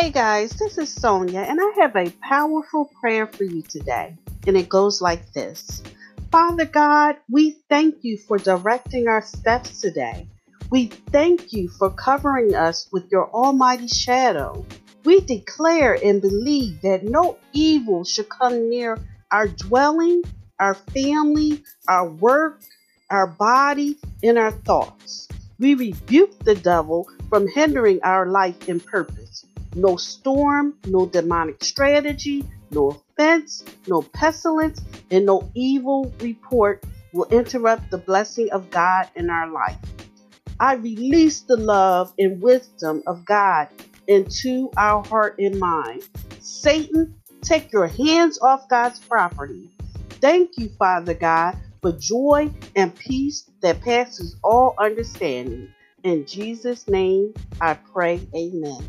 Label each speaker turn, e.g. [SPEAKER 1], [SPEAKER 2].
[SPEAKER 1] Hey guys, this is Sonia, and I have a powerful prayer for you today. And it goes like this Father God, we thank you for directing our steps today. We thank you for covering us with your almighty shadow. We declare and believe that no evil should come near our dwelling, our family, our work, our body, and our thoughts. We rebuke the devil from hindering our life and purpose. No storm, no demonic strategy, no offense, no pestilence, and no evil report will interrupt the blessing of God in our life. I release the love and wisdom of God into our heart and mind. Satan, take your hands off God's property. Thank you, Father God, for joy and peace that passes all understanding. In Jesus' name, I pray, Amen.